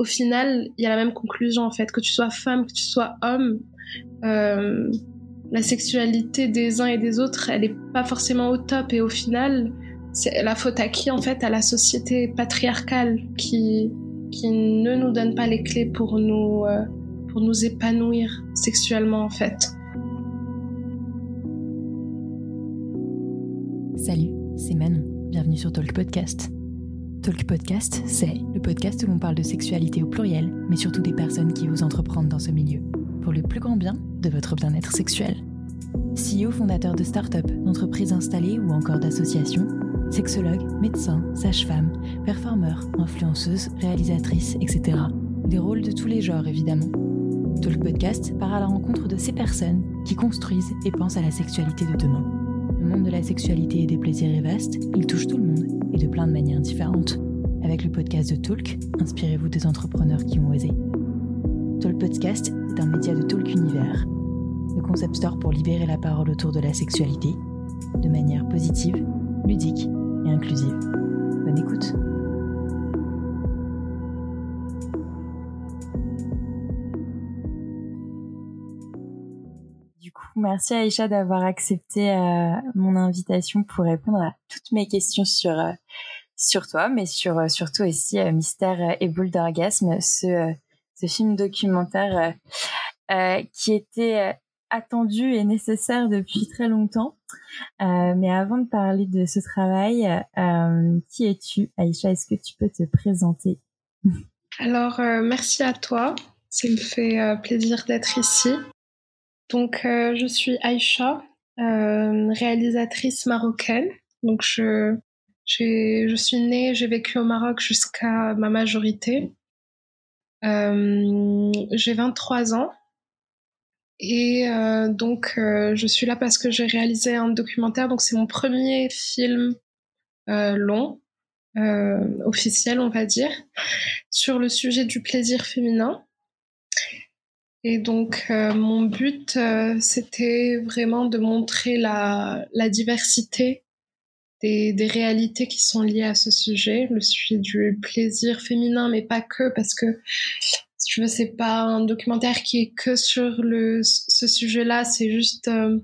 au final, il y a la même conclusion en fait, que tu sois femme, que tu sois homme. Euh, la sexualité des uns et des autres, elle n'est pas forcément au top et au final, c'est la faute à qui en fait? À la société patriarcale qui, qui ne nous donne pas les clés pour nous, euh, pour nous épanouir sexuellement en fait. Salut, c'est Manon, bienvenue sur Talk Podcast. Talk Podcast, c'est le podcast où l'on parle de sexualité au pluriel, mais surtout des personnes qui osent entreprendre dans ce milieu, pour le plus grand bien de votre bien-être sexuel. CEO fondateur de start-up, d'entreprises installées ou encore d'associations, sexologue, médecin, sage-femme, performeur, influenceuse, réalisatrice, etc. Des rôles de tous les genres évidemment. Talk Podcast part à la rencontre de ces personnes qui construisent et pensent à la sexualité de demain. Monde de la sexualité et des plaisirs est vaste, il touche tout le monde et de plein de manières différentes. Avec le podcast de Talk, inspirez-vous des entrepreneurs qui ont osé. Talk Podcast est un média de Talk Univers, le concept store pour libérer la parole autour de la sexualité de manière positive, ludique et inclusive. Bonne écoute. Merci Aïcha d'avoir accepté euh, mon invitation pour répondre à toutes mes questions sur euh, sur toi, mais sur euh, surtout aussi Mystère et boule d'orgasme, ce film documentaire qui était attendu et nécessaire depuis très longtemps. Mais avant de parler de ce travail, qui es-tu, Aïcha? Est-ce que tu peux te présenter? Alors, merci à toi. Ça me fait plaisir d'être ici. Donc, je suis Aïcha, réalisatrice marocaine. Donc, je, je suis née, j'ai vécu au Maroc jusqu'à ma majorité. j'ai 23 ans. Et euh, donc, euh, je suis là parce que j'ai réalisé un documentaire. Donc, c'est mon premier film euh, long, officiel, on va dire, sur le sujet du plaisir féminin. Et donc, mon but, c'était vraiment de montrer la, la diversité des, des, réalités qui sont liées à ce sujet, le sujet du plaisir féminin, mais pas que, parce que si tu veux, c'est pas un documentaire qui est que sur le, ce sujet-là, c'est juste euh,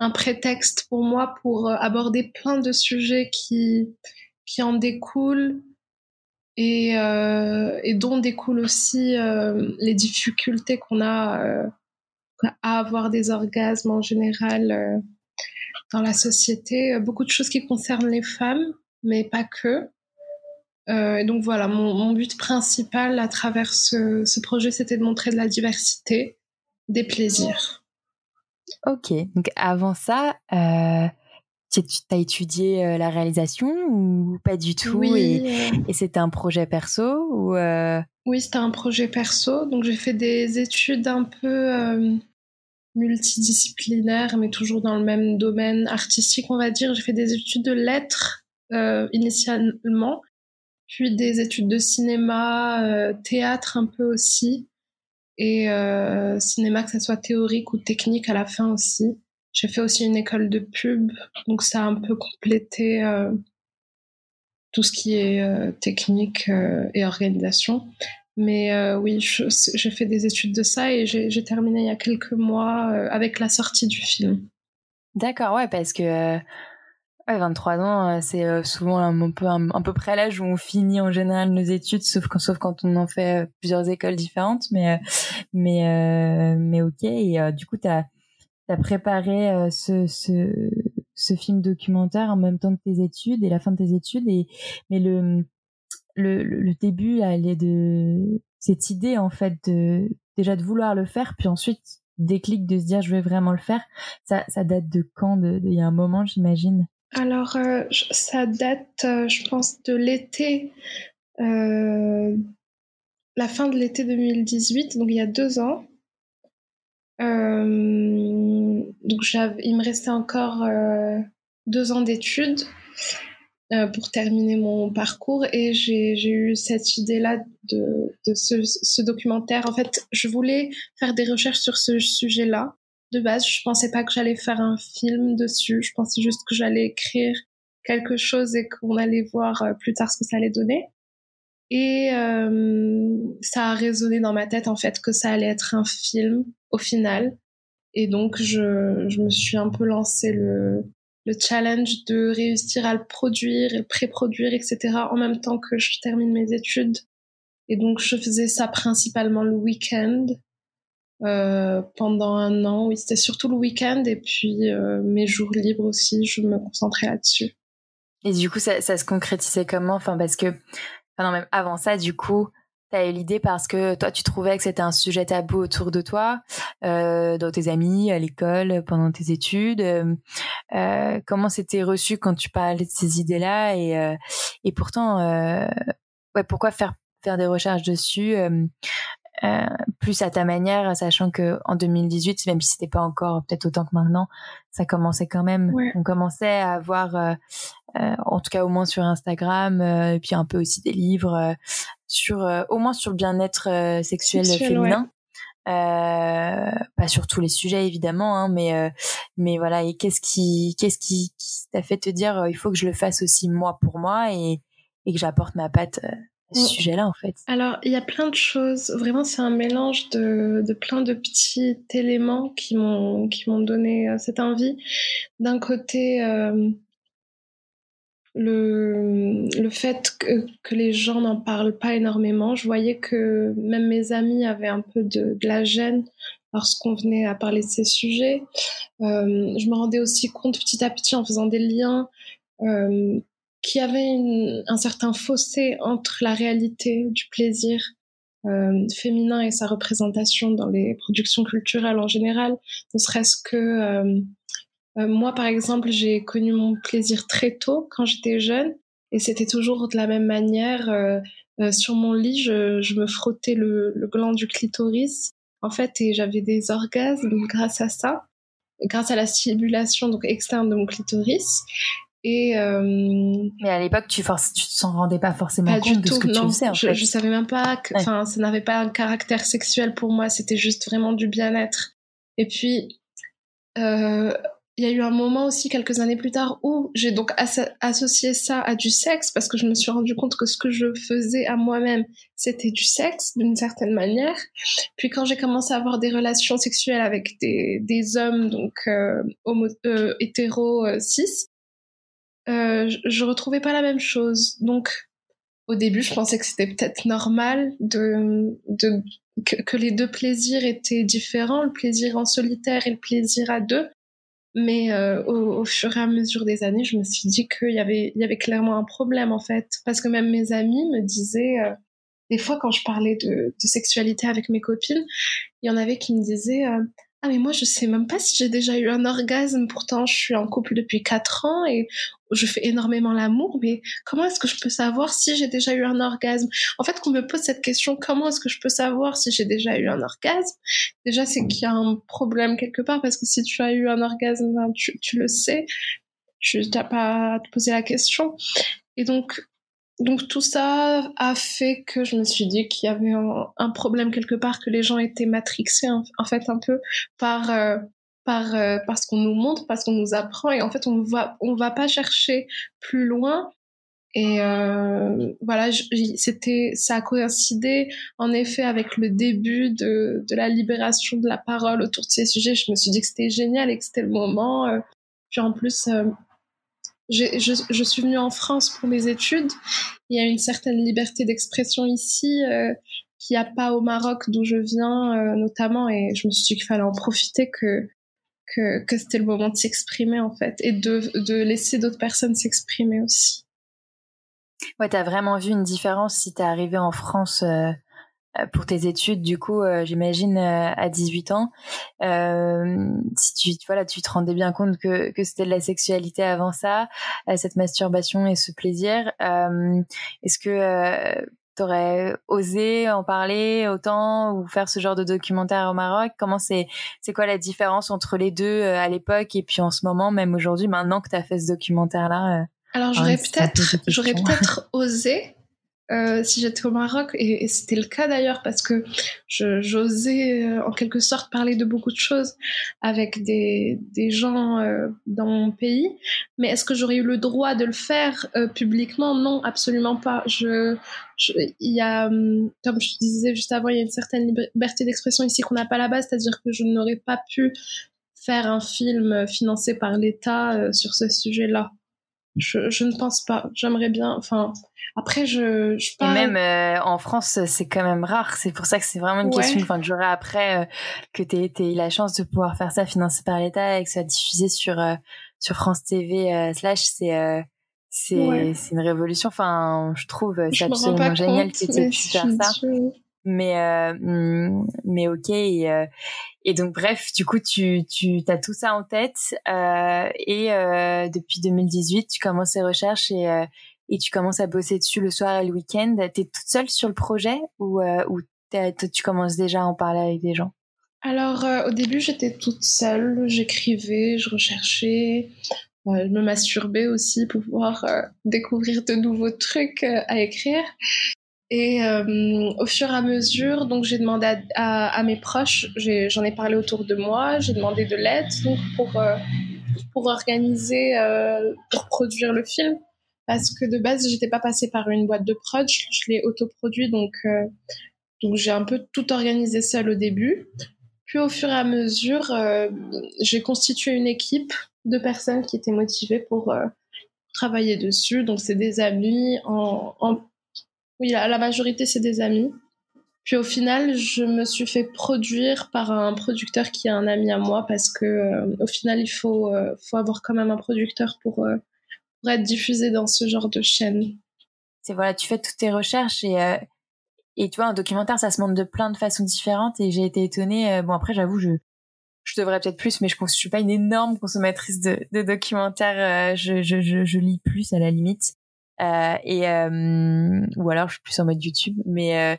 un prétexte pour moi pour euh, aborder plein de sujets qui, qui en découlent et, euh, et dont découlent aussi les difficultés qu'on a à avoir des orgasmes en général dans la société. Beaucoup de choses qui concernent les femmes, mais pas que. Euh, et donc voilà, mon, but principal à travers ce, projet, c'était de montrer de la diversité, des plaisirs. Ok, donc avant ça, euh, tu as étudié euh, la réalisation ou pas du tout Oui. Et, et c'était un projet perso ou Oui, c'était un projet perso. Donc j'ai fait des études un peu multidisciplinaires, mais toujours dans le même domaine artistique, on va dire. J'ai fait des études de lettres initialement puis des études de cinéma, euh, théâtre un peu aussi, et euh, cinéma que ça soit théorique ou technique à la fin aussi. J'ai fait aussi une école de pub, donc ça a un peu complété euh, tout ce qui est technique et organisation. Mais oui, j'ai fait des études de ça et j'ai terminé il y a quelques mois avec la sortie du film. D'accord, ouais, parce que Ouais, 23 ans, euh, c'est euh, souvent un peu un, peu près l'âge où on finit en général nos études, sauf quand, on en fait euh, plusieurs écoles différentes. Mais, mais, mais ok. Et du coup, tu as, as, préparé ce, ce, film documentaire en même temps que tes études et la fin de tes études. Et, mais le, le, début, là, est de cette idée, en fait, de déjà de vouloir le faire, puis ensuite déclic de se dire je vais vraiment le faire. Ça, ça date de quand? Il y a un moment, j'imagine? Alors, euh, ça date, euh, je pense, de l'été, euh, la fin de l'été 2018, donc il y a deux ans. Donc, il me restait encore deux ans d'études pour terminer mon parcours et j'ai eu cette idée-là de, ce, documentaire. En fait, je voulais faire des recherches sur ce sujet-là de base, je pensais pas que j'allais faire un film dessus. Je pensais juste que j'allais écrire quelque chose et qu'on allait voir euh, plus tard ce que ça allait donner. Et ça a résonné dans ma tête en fait que ça allait être un film au final. Et donc je, je me suis un peu lancé le, le challenge de réussir à le produire le pré-produire, etc. en même temps que je termine mes études. Et donc je faisais ça principalement le week-end. Euh, pendant un an, oui, c'était surtout le week-end et puis euh, mes jours libres aussi, je me concentrais là-dessus. Et du coup, ça, ça se concrétisait comment? Enfin, parce que, enfin non, même avant ça, du coup, tu eu l'idée parce que toi, tu trouvais que c'était un sujet tabou autour de toi, euh, dans tes amis, à l'école, pendant tes études. Euh, euh comment c'était reçu quand tu parlais de ces idées-là et, euh, et pourtant, euh, ouais, pourquoi faire faire des recherches dessus euh, plus à ta manière, sachant que en 2018, même si c'était pas encore peut-être autant que maintenant, ça commençait quand même. On commençait à avoir, euh, euh, en tout cas au moins sur Instagram, et puis un peu aussi des livres sur, au moins sur le bien-être sexuel, féminin. pas sur tous les sujets évidemment, hein, mais mais voilà. Et qu'est-ce qui qu'est-ce qui, qui t'a fait te dire il faut que je le fasse aussi moi pour moi et et que j'apporte ma patte ce mm. sujet-là, en fait Alors, il y a plein de choses. Vraiment, c'est un mélange de, de, plein de petits éléments qui m'ont qui m'ont donné euh, cette envie. D'un côté, euh, le, le fait que, que les gens n'en parlent pas énormément. Je voyais que même mes amis avaient un peu de, de la gêne lorsqu'on venait à parler de ces sujets. Euh, je me rendais aussi compte petit à petit en faisant des liens euh, qu'il y avait un certain fossé entre la réalité du plaisir euh, féminin et sa représentation dans les productions culturelles en général, ne serait-ce que euh, euh, moi par exemple j'ai connu mon plaisir très tôt quand j'étais jeune et c'était toujours de la même manière sur mon lit je, je me frottais le, le, gland du clitoris en fait et j'avais des orgasmes grâce à ça grâce à la stimulation donc externe de mon clitoris et euh, mais à l'époque, tu ne tu t'en rendais pas forcément compte de ce que tu faisais. En je, fait. je savais même pas que, enfin, ça n'avait pas un caractère sexuel pour moi. C'était juste vraiment du bien-être. Et puis, euh, il y a eu un moment aussi quelques années plus tard où j'ai donc associé ça à du sexe parce que je me suis rendu compte que ce que je faisais à moi-même c'était du sexe d'une certaine manière. Puis quand j'ai commencé à avoir des relations sexuelles avec des, hommes donc euh, euh, hétéro euh, cis, euh, je, retrouvais pas la même chose. Donc, au début, je pensais que c'était peut-être normal de, de que, les deux plaisirs étaient différents, le plaisir en solitaire et le plaisir à deux. Mais euh, au, au, fur et à mesure des années, je me suis dit qu'il y avait, il y avait clairement un problème en fait, parce que même mes amis me disaient, euh, des fois quand je parlais de, de, sexualité avec mes copines, il y en avait qui me disaient euh, ah mais moi je sais même pas si j'ai déjà eu un orgasme. Pourtant je suis en couple depuis quatre ans et je fais énormément l'amour. Mais comment est-ce que je peux savoir si j'ai déjà eu un orgasme? En fait, qu'on me pose cette question, comment est-ce que je peux savoir si j'ai déjà eu un orgasme? Déjà c'est qu'il y a un problème quelque part parce que si tu as eu un orgasme, ben, tu, tu le sais. Tu n'as pas à te poser la question. Et donc donc tout ça a fait que je me suis dit qu'il y avait un, problème quelque part, que les gens étaient matrixés en, fait un peu par euh, par euh, ce qu'on nous montre, parce qu'on nous apprend, et en fait on va on va pas chercher plus loin. Et euh, voilà, c'était ça a coïncidé en effet avec le début de de la libération de la parole autour de ces sujets. Je me suis dit que c'était génial et que c'était le moment. puis en plus je, je, suis venue en France pour mes études. Il y a une certaine liberté d'expression ici euh, qu'il n'y a pas au Maroc d'où je viens euh, notamment et je me suis dit qu'il fallait en profiter que que, que c'était le moment de s'exprimer en fait et de, de laisser d'autres personnes s'exprimer aussi. Ouais, t'as vraiment vu une différence si t'es arrivé en France euh, pour tes études, du coup, euh, j'imagine euh, à 18 ans, si tu voilà, tu te rendais bien compte que, que c'était de la sexualité avant ça, cette masturbation et ce plaisir. Est-ce que t'aurais osé en parler autant ou faire ce genre de documentaire au Maroc? Comment c'est c'est quoi la différence entre les deux à l'époque et puis en ce moment, même aujourd'hui, maintenant que tu as fait ce documentaire là Alors j'aurais peut-être j'aurais peut-être osé euh, si j'étais au Maroc, et, c'était le cas d'ailleurs parce que j'osais euh, en quelque sorte parler de beaucoup de choses avec des, des gens euh, dans mon pays, mais est-ce que j'aurais eu le droit de le faire publiquement? Non, absolument pas. Y a, hum, comme je disais juste avant, il y a une certaine liberté d'expression ici qu'on n'a pas là-bas, c'est-à-dire que je n'aurais pas pu faire un film financé par l'État sur ce sujet-là. Je, je, ne pense pas. J'aimerais bien. Enfin, après, je, je parle... Et même euh, en France, c'est quand même rare. C'est pour ça que c'est vraiment une question enfin, que j'aurais après euh, que tu aies, eu la chance de pouvoir faire ça financé par l'État et que ça soit diffusé sur, euh, sur France TV slash. C'est c'est c'est une révolution. Enfin, je trouve c'est absolument génial que tu aies pu faire ça. Mais mm, mais ok. Et, et donc bref, du coup, tu as tout ça en tête et depuis 2018, tu commences tes recherches et et tu commences à bosser dessus le soir et le week-end. Tu es toute seule sur le projet ou, euh, ou tu commences déjà à en parler avec des gens? Alors, euh, au début, j'étais toute seule. J'écrivais, je recherchais. je me masturbais aussi pour pouvoir euh, découvrir de nouveaux trucs à écrire. Et au fur et à mesure, donc j'ai demandé à, mes proches, j'en ai, parlé autour de moi, j'ai demandé de l'aide pour pour organiser, pour produire le film parce que de base j'étais pas passée par une boîte de prod, je, l'ai autoproduit donc euh, donc j'ai un peu tout organisé seul au début. Puis au fur et à mesure, euh, j'ai constitué une équipe de personnes qui étaient motivées pour euh, travailler dessus. Donc c'est des amis, en... oui la majorité c'est des amis. Puis au final, je me suis fait produire par un producteur qui est un ami à moi parce que au final, il faut, faut avoir quand même un producteur pour être diffusé dans ce genre de chaîne. C'est voilà, tu fais toutes tes recherches et euh, et tu vois un documentaire ça se montre de plein de façons différentes et j'ai été étonnée. Euh, bon après j'avoue je je devrais peut-être plus, mais je je suis pas une énorme consommatrice de, documentaires. Euh, je, je, je, lis plus à la limite, euh, et ou alors je suis plus en mode YouTube. Mais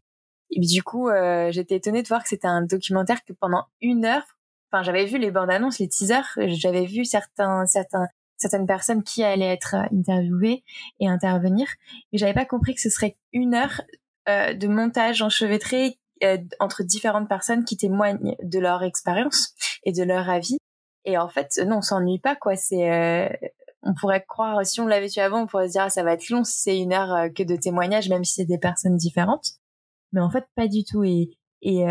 et du coup, j'étais étonnée de voir que c'était un documentaire que pendant une heure, enfin j'avais vu les bandes annonces, les teasers, j'avais vu certains certains certaines personnes qui allaient être euh, interviewées et intervenir. Mais j'avais pas compris que ce serait une heure euh, de montage enchevêtré euh, entre différentes personnes qui témoignent de leur expérience et de leur avis. Et en fait, non, on s'ennuie pas, quoi. C'est, euh, on pourrait croire, si on l'avait su avant, on pourrait se dire, ah, ça va être long si c'est une heure euh, que de témoignages, même si c'est des personnes différentes. Mais en fait, pas du tout. Et, et,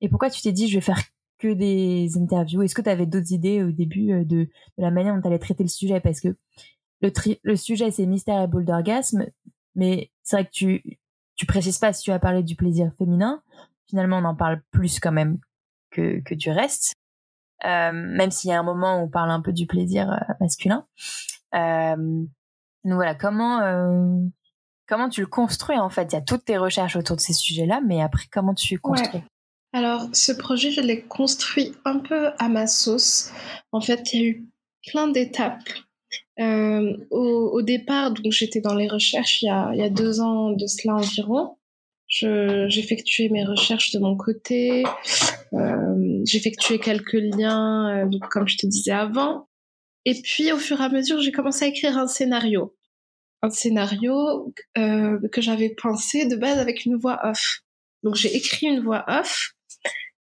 et pourquoi tu t'es dit, je vais faire que des interviews? Est-ce que tu avais d'autres idées au début euh, de, la manière dont tu traiter le sujet? Parce que le, le sujet, c'est mystère et boule d'orgasme, mais c'est vrai que tu, tu précises pas si tu as parlé du plaisir féminin. Finalement, on en parle plus quand même que, que du reste. Euh, même s'il y a un moment où on parle un peu du plaisir euh, masculin. Euh, donc voilà, comment comment tu le construis en fait? Il y a toutes tes recherches autour de ces sujets-là, mais après comment tu construis? Alors, ce projet, je l'ai construit un peu à ma sauce. En fait, il y a eu plein d'étapes. Euh, au, départ, donc j'étais dans les recherches il y, a, il y a deux ans de cela environ. J'effectuais mes recherches de mon côté. Euh, J'effectuais quelques liens, euh, donc, comme je te disais avant. Et puis, au fur et à mesure, j'ai commencé à écrire un scénario. Un scénario euh, que j'avais pensé de base avec une voix off. Donc, j'ai écrit une voix off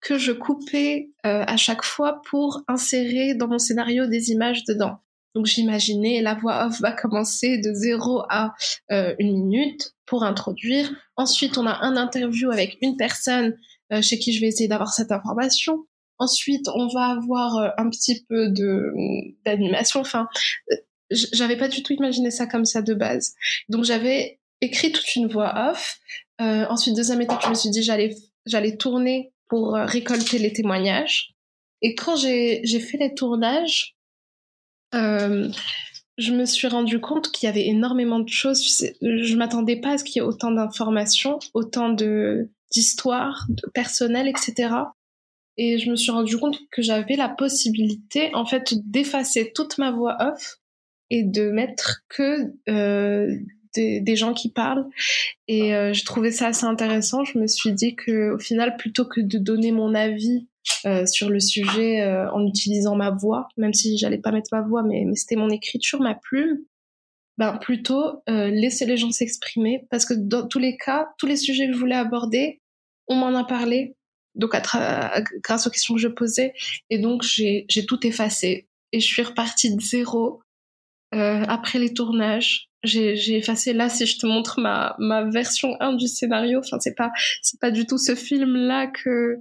que je coupais à chaque fois pour insérer dans mon scénario des images dedans. Donc j'imaginais la voix off va commencer de 0 à une minute pour introduire. Ensuite, on a un interview avec une personne chez qui je vais essayer d'avoir cette information. Ensuite, on va avoir euh, un petit peu de d'animation. Enfin, j'avais pas du tout imaginé ça comme ça de base. Donc j'avais écrit toute une voix off. ensuite, deuxième étape, je me suis dit j'allais j'allais tourner pour euh, récolter les témoignages. Et quand j'ai fait les tournages, euh, je me suis rendu compte qu'il y avait énormément de choses. Je m'attendais pas à ce qu'il y ait autant d'informations, autant de d'histoires, de personnel, etc. Et je me suis rendu compte que j'avais la possibilité, en fait, d'effacer toute ma voix off et de mettre que euh, des, gens qui parlent. Et euh, je trouvais ça assez intéressant. Je me suis dit que au final, plutôt que de donner mon avis euh, sur le sujet euh, en utilisant ma voix, même si j'allais pas mettre ma voix, mais, mais c'était mon écriture, ma plume, ben plutôt laisser les gens s'exprimer parce que dans tous les cas, tous les sujets que je voulais aborder, on m'en a parlé. Donc à grâce aux questions que je posais et donc j'ai tout effacé et je suis repartie de zéro après les tournages j'ai effacé. Là si je te montre ma, ma version 1 du scénario enfin c'est pas c'est pas du tout ce film là que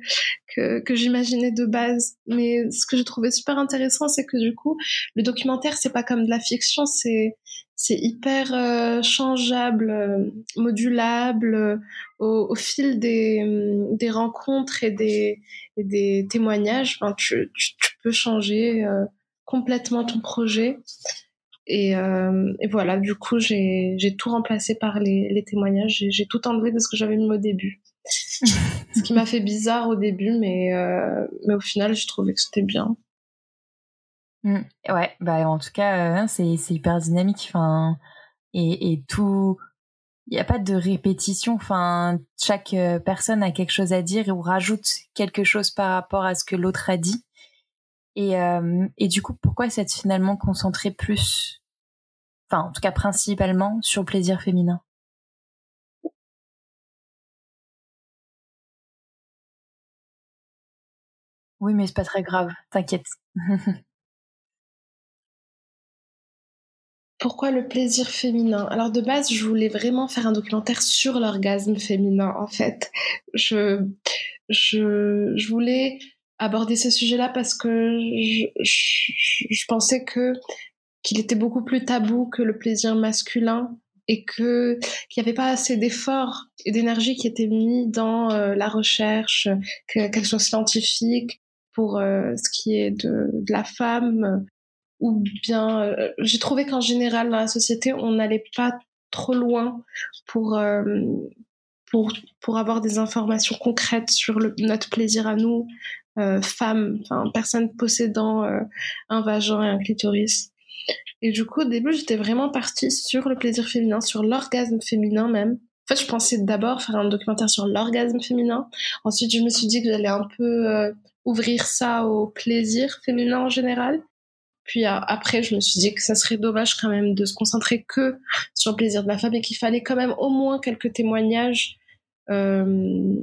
que, j'imaginais de base. Mais ce que j'ai trouvé super intéressant c'est que du coup le documentaire c'est pas comme de la fiction c'est c'est hyper euh, changeable euh, modulable euh, au, fil des des rencontres et des des témoignages. Enfin, tu, tu peux changer complètement ton projet et, euh, et, voilà, du coup, j'ai tout remplacé par les, témoignages. J'ai tout enlevé de ce que j'avais mis au début. ce qui m'a fait bizarre au début, mais, euh, au final, j'ai trouvé que c'était bien. Mmh. ouais, bah en tout cas, euh, c'est hyper dynamique. Et, tout, il n'y a pas de répétition. Enfin, chaque personne a quelque chose à dire ou rajoute quelque chose par rapport à ce que l'autre a dit. Et, euh, et du coup, pourquoi s'être finalement concentré plus, enfin en tout cas principalement, sur le plaisir féminin? Oui, mais c'est pas très grave, t'inquiète. Pourquoi le plaisir féminin? Alors de base, je voulais vraiment faire un documentaire sur l'orgasme féminin. En fait, je je, je voulais aborder ce sujet-là parce que je, pensais que qu'il était beaucoup plus tabou que le plaisir masculin et que qu'il n'y avait pas assez d'efforts et d'énergie qui étaient mis dans euh, la recherche, qu'elle soit scientifique pour euh, ce qui est de, de la femme ou bien euh, j'ai trouvé qu'en général dans la société on n'allait pas trop loin pour pour pour avoir des informations concrètes sur notre plaisir à nous euh, femme, enfin personne possédant euh, un vagin et un clitoris. Et du coup, au début, j'étais vraiment partie sur le plaisir féminin, sur l'orgasme féminin même. En fait, je pensais d'abord faire un documentaire sur l'orgasme féminin. Ensuite, je me suis dit que j'allais un peu euh, ouvrir ça au plaisir féminin en général. Puis après, je me suis dit que ça serait dommage quand même de se concentrer que sur le plaisir de la femme et qu'il fallait quand même au moins quelques témoignages euh,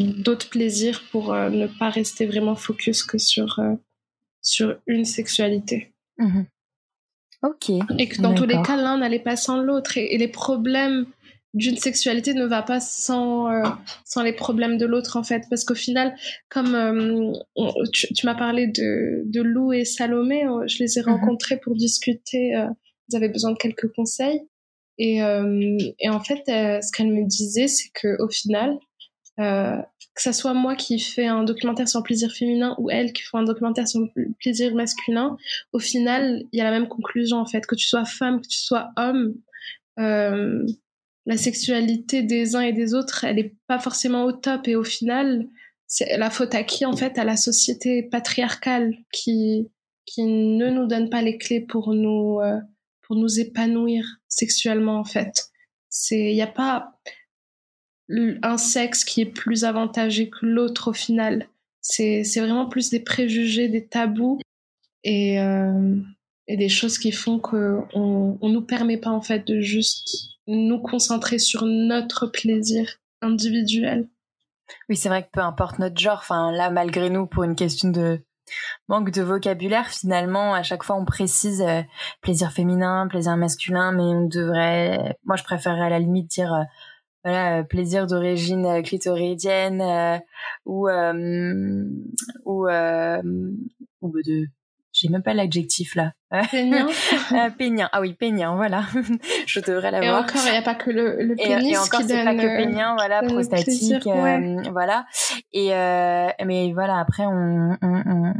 d'autres plaisirs pour euh, ne pas rester vraiment focus que sur, euh, sur une sexualité. Mhm. Ok. Et que dans tous les cas, l'un n'allait pas sans l'autre. Et, les problèmes d'une sexualité ne va pas sans, euh, sans les problèmes de l'autre, en fait. Parce qu'au final, comme tu, m'as parlé de, de Lou et Salomé, je les ai mhm. rencontrés pour discuter. ils avaient besoin de quelques conseils. Et, et en fait, ce qu'elle me disait, c'est qu'au final, euh, que ça soit moi qui fais un documentaire sur le plaisir féminin ou elle qui fait un documentaire sur le plaisir masculin, au final, il y a la même conclusion en fait. Que tu sois femme, que tu sois homme, euh, la sexualité des uns et des autres, elle est pas forcément au top et au final, c'est la faute à qui en fait? À la société patriarcale qui qui ne nous donne pas les clés pour nous euh, pour nous épanouir sexuellement en fait. Il y a pas un sexe qui est plus avantagé que l'autre au final. C'est vraiment plus des préjugés, des tabous et, euh, et des choses qui font qu'on on nous permet pas en fait de juste nous concentrer sur notre plaisir individuel. Oui, c'est vrai que peu importe notre genre, enfin là malgré nous pour une question de manque de vocabulaire finalement à chaque fois on précise euh, plaisir féminin, plaisir masculin mais on devrait moi je préférerais à la limite dire euh, voilà euh, plaisir d'origine euh, clitoridienne euh, ou ou ou de j'ai même pas l'adjectif là. Peignant. peignant. Ah oui, peignant, voilà. je devrais l'avoir. Et encore, il n'y a pas que le, le pénis et, encore, c'est pas que peignant, voilà, prostatique, voilà. Et mais voilà, après on on, on,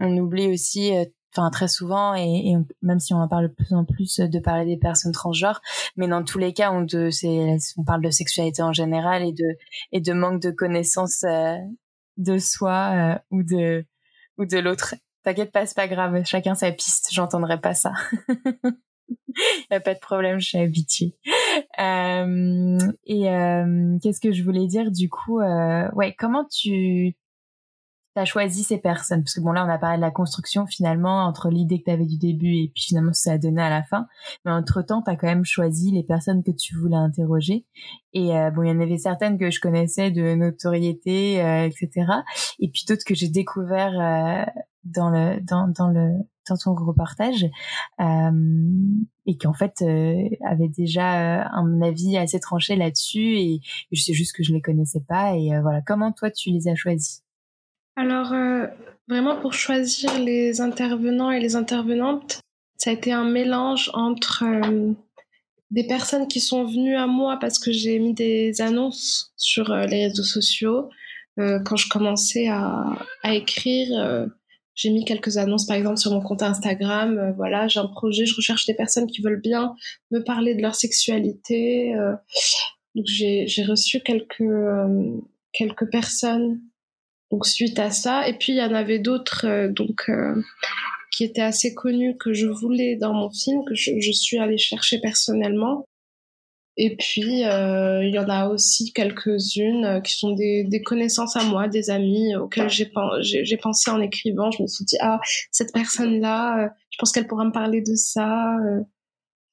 on oublie aussi enfin très souvent et, même si on en parle de plus en plus de parler des personnes transgenres mais dans tous les cas on parle de sexualité en général et de manque de connaissance euh, de soi euh, ou de l'autre. T'inquiète pas c'est pas grave. Chacun sa piste. J'entendrai pas ça. Y a pas de problème je suis habituée. Euh, et qu'est-ce que je voulais dire du coup ouais comment tu tu as choisi ces personnes Parce que bon, là, on a parlé de la construction finalement, entre l'idée que tu avais du début et puis finalement ça a donné à la fin. Mais entre-temps, tu as quand même choisi les personnes que tu voulais interroger. Et euh, bon, il y en avait certaines que je connaissais de notoriété, euh, etc. Et puis d'autres que j'ai découvert euh, dans le dans, le dans ton reportage et qui en fait avait déjà un avis assez tranché là-dessus et, je sais juste que je les connaissais pas et voilà comment toi tu les as choisis alors, euh, vraiment, pour choisir les intervenants et les intervenantes, ça a été un mélange entre euh, des personnes qui sont venues à moi parce que j'ai mis des annonces sur euh, les réseaux sociaux. quand je commençais à, à écrire, j'ai mis quelques annonces, par exemple, sur mon compte Instagram. voilà, j'ai un projet, je recherche des personnes qui veulent bien me parler de leur sexualité. donc, j'ai reçu quelques, quelques personnes donc suite à ça, et puis il y en avait d'autres euh, donc euh, qui étaient assez connus que je voulais dans mon film que je, je suis allée chercher personnellement. Et puis euh, il y en a aussi quelques-unes qui sont des, des, connaissances à moi, des amis auxquels j'ai j'ai pensé en écrivant. Je me suis dit ah cette personne-là, je pense qu'elle pourra me parler de ça.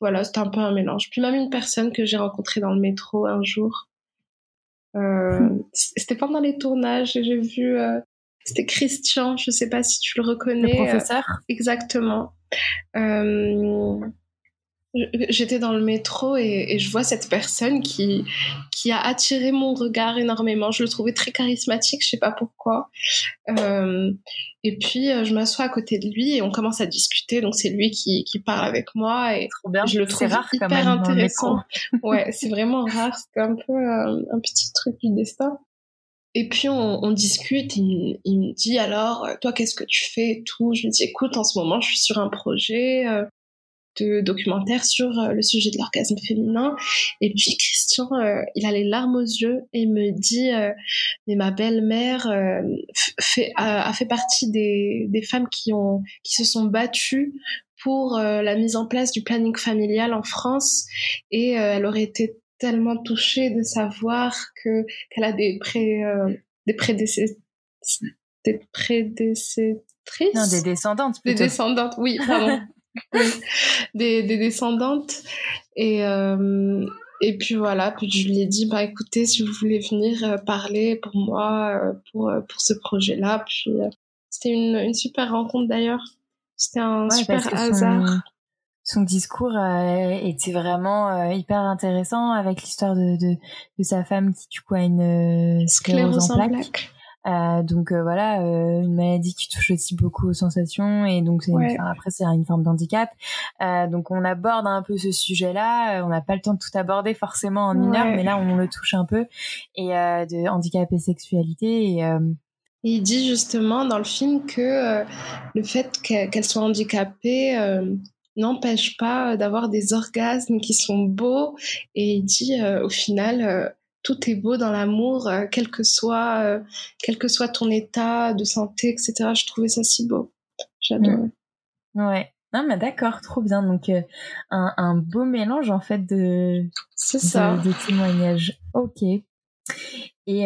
voilà, c'était un peu un mélange. Puis même une personne que j'ai rencontrée dans le métro un jour euh, c'était pendant les tournages et j'ai vu. Euh, c'était Christian, je sais pas si tu le reconnais. Le professeur? Exactement. Euh, j'étais dans le métro et, je vois cette personne qui, qui a attiré mon regard énormément. Je le trouvais très charismatique, je sais pas pourquoi. Euh, et puis euh, je m'assois à côté de lui et on commence à discuter. Donc c'est lui qui, qui parle avec moi et je le trouve rare hyper même, intéressant. ouais, c'est vraiment rare. C'est un peu euh, un petit truc du destin. Et puis on, on discute, il, il, me dit alors, toi qu'est-ce que tu fais tout? Je lui dis écoute, en ce moment je suis sur un projet, de documentaire sur euh, le sujet de l'orgasme féminin. Et puis Christian, euh, il a les larmes aux yeux et me dit euh, mais ma belle-mère fait, a, fait partie des, des femmes qui ont qui se sont battues pour la mise en place du planning familial en France et elle aurait été tellement touchée de savoir que qu'elle a des pré des prédécesseurs des prédécesseurs non des descendantes plutôt. des descendantes oui pardon des, des, descendantes. Et, euh, et puis voilà, puis je lui ai dit, bah écoutez, si vous voulez venir euh, parler pour moi, euh, pour, pour ce projet-là. Puis c'était une, une super rencontre d'ailleurs. C'était un super hasard. Son, discours était vraiment hyper intéressant avec l'histoire de, de, de, sa femme qui du coup a une sclérose, en plaques. Euh, donc euh, voilà, euh, une maladie qui touche aussi beaucoup aux sensations et donc après c'est une forme d'handicap. donc on aborde un peu ce sujet-là. On n'a pas le temps de tout aborder forcément en une heure, mais là on le touche un peu et de handicap et sexualité. Et, il dit justement dans le film que le fait qu'elle soit handicapée n'empêche pas d'avoir des orgasmes qui sont beaux et il dit au final tout est beau dans l'amour, euh, quel que soit, euh, quel que soit ton état de santé, etc. Je trouvais ça si beau. J'adore. Mm. Ouais. Non, mais d'accord, trop bien. Donc, euh, un, un, beau mélange, en fait, de, C'est ça. de, témoignages. Ok. Et,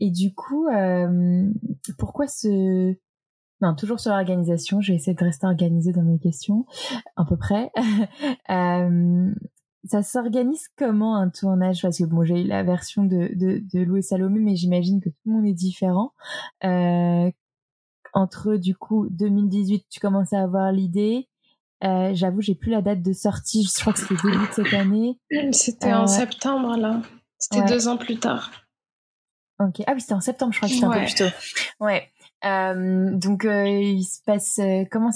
et du coup, pourquoi ce... Non, toujours sur l'organisation, je vais essayer de rester organisée dans mes questions, à peu près. ça s'organise comment un tournage? Parce que bon, j'ai eu la version de, de, de Lou et Salomé, mais j'imagine que tout le monde est différent. Euh, entre du coup 2018, tu commences à avoir l'idée. Euh, J'avoue, j'ai plus la date de sortie. Je crois que c'était début de cette année. C'était en euh, septembre là. C'était deux ans plus tard. Ok. Ah oui, c'était en septembre, je crois que c'était un peu plus tôt. Ouais. Euh, donc, euh, il se passe euh, comment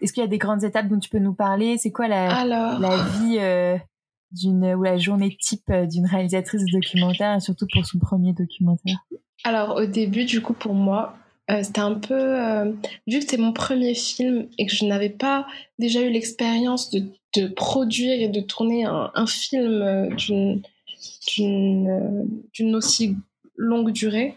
Est-ce qu'il y a des grandes étapes dont tu peux nous parler? C'est quoi la, la vie d'une ou la journée type euh, d'une réalisatrice de documentaire surtout pour son premier documentaire. Alors au début du coup pour moi euh, c'était un peu euh, vu que c'était mon premier film et que je n'avais pas déjà eu l'expérience de, de, produire et de tourner un, film d'une d'une aussi longue durée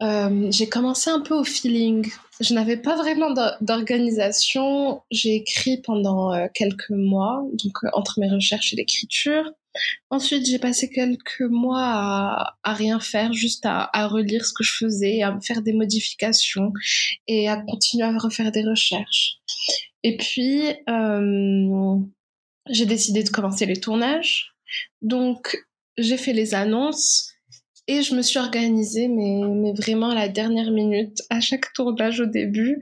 j'ai commencé un peu au feeling je n'avais pas vraiment d'organisation. J'ai écrit pendant euh, quelques mois, donc euh, entre mes recherches et l'écriture. Ensuite, j'ai passé quelques mois à, rien faire, juste à, à, relire ce que je faisais, à faire des modifications et à continuer à refaire des recherches. Et puis, euh, j'ai décidé de commencer les tournages. Donc, j'ai fait les annonces et je me suis organisée, mais, mais vraiment à la dernière minute, à chaque tournage au début.